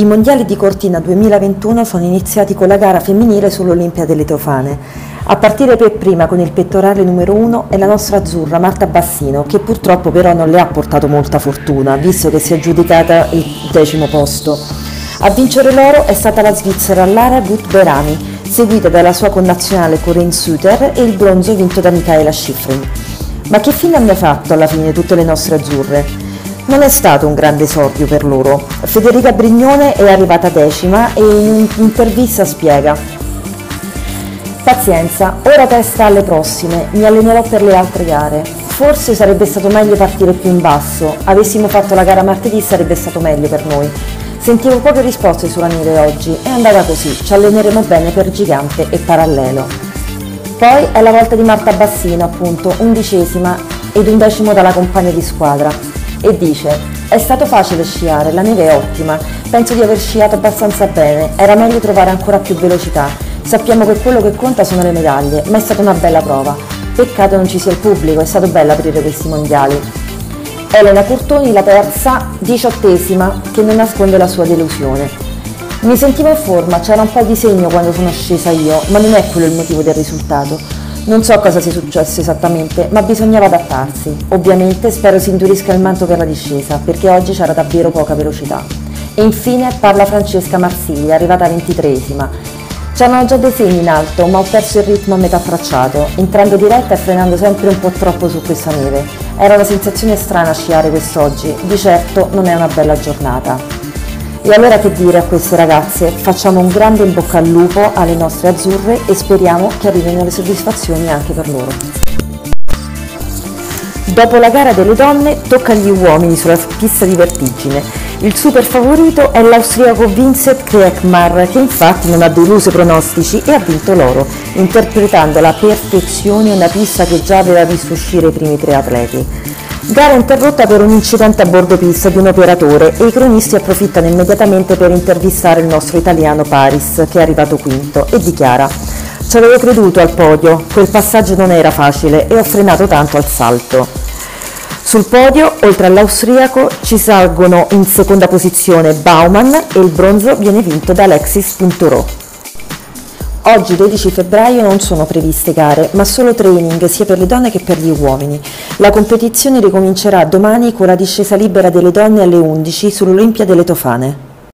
I mondiali di Cortina 2021 sono iniziati con la gara femminile sull'Olimpia delle Tofane. A partire per prima con il pettorale numero uno è la nostra azzurra Marta Bassino, che purtroppo però non le ha portato molta fortuna, visto che si è aggiudicata il decimo posto. A vincere l'oro è stata la svizzera Lara Gutberami, seguita dalla sua connazionale Corinne Suter e il bronzo vinto da Michaela Schifrin. Ma che fine hanno fatto alla fine tutte le nostre azzurre? Non è stato un grande esordio per loro. Federica Brignone è arrivata decima e in un'intervista spiega Pazienza, ora testa alle prossime, mi allenerò per le altre gare. Forse sarebbe stato meglio partire più in basso, avessimo fatto la gara martedì sarebbe stato meglio per noi. Sentivo poche risposte sulla neve oggi, è andata così, ci alleneremo bene per gigante e parallelo. Poi è la volta di Marta Bassino, appunto, undicesima ed undecimo dalla compagna di squadra e dice è stato facile sciare, la neve è ottima, penso di aver sciato abbastanza bene, era meglio trovare ancora più velocità. Sappiamo che quello che conta sono le medaglie, ma è stata una bella prova. Peccato non ci sia il pubblico, è stato bello aprire questi mondiali. Elena Curtoni, la terza, diciottesima, che non nasconde la sua delusione. Mi sentivo in forma, c'era un po' di segno quando sono scesa io, ma non è quello il motivo del risultato. Non so cosa sia successo esattamente, ma bisognava adattarsi. Ovviamente spero si indurisca il manto per la discesa, perché oggi c'era davvero poca velocità. E infine parla Francesca Marsiglia, arrivata ventitresima. C'erano già dei segni in alto, ma ho perso il ritmo a metà tracciato, entrando diretta e frenando sempre un po' troppo su questa neve. Era una sensazione strana sciare quest'oggi, di certo non è una bella giornata. E allora che dire a queste ragazze? Facciamo un grande in bocca al lupo alle nostre azzurre e speriamo che arrivino le soddisfazioni anche per loro. Dopo la gara delle donne tocca agli uomini sulla pista di vertigine. Il super favorito è l'austriaco Vincent Krekmar che infatti non ha deluso i pronostici e ha vinto l'oro, interpretando alla perfezione una pista che già aveva visto uscire i primi tre atleti. Gara interrotta per un incidente a bordo pista di un operatore e i cronisti approfittano immediatamente per intervistare il nostro italiano Paris, che è arrivato quinto, e dichiara Ci avevo creduto al podio, quel passaggio non era facile e ho frenato tanto al salto. Sul podio, oltre all'austriaco, ci salgono in seconda posizione Baumann e il bronzo viene vinto da Alexis Pinturo. Oggi 12 febbraio non sono previste gare, ma solo training sia per le donne che per gli uomini. La competizione ricomincerà domani con la discesa libera delle donne alle 11 sull'Olimpia delle Tofane.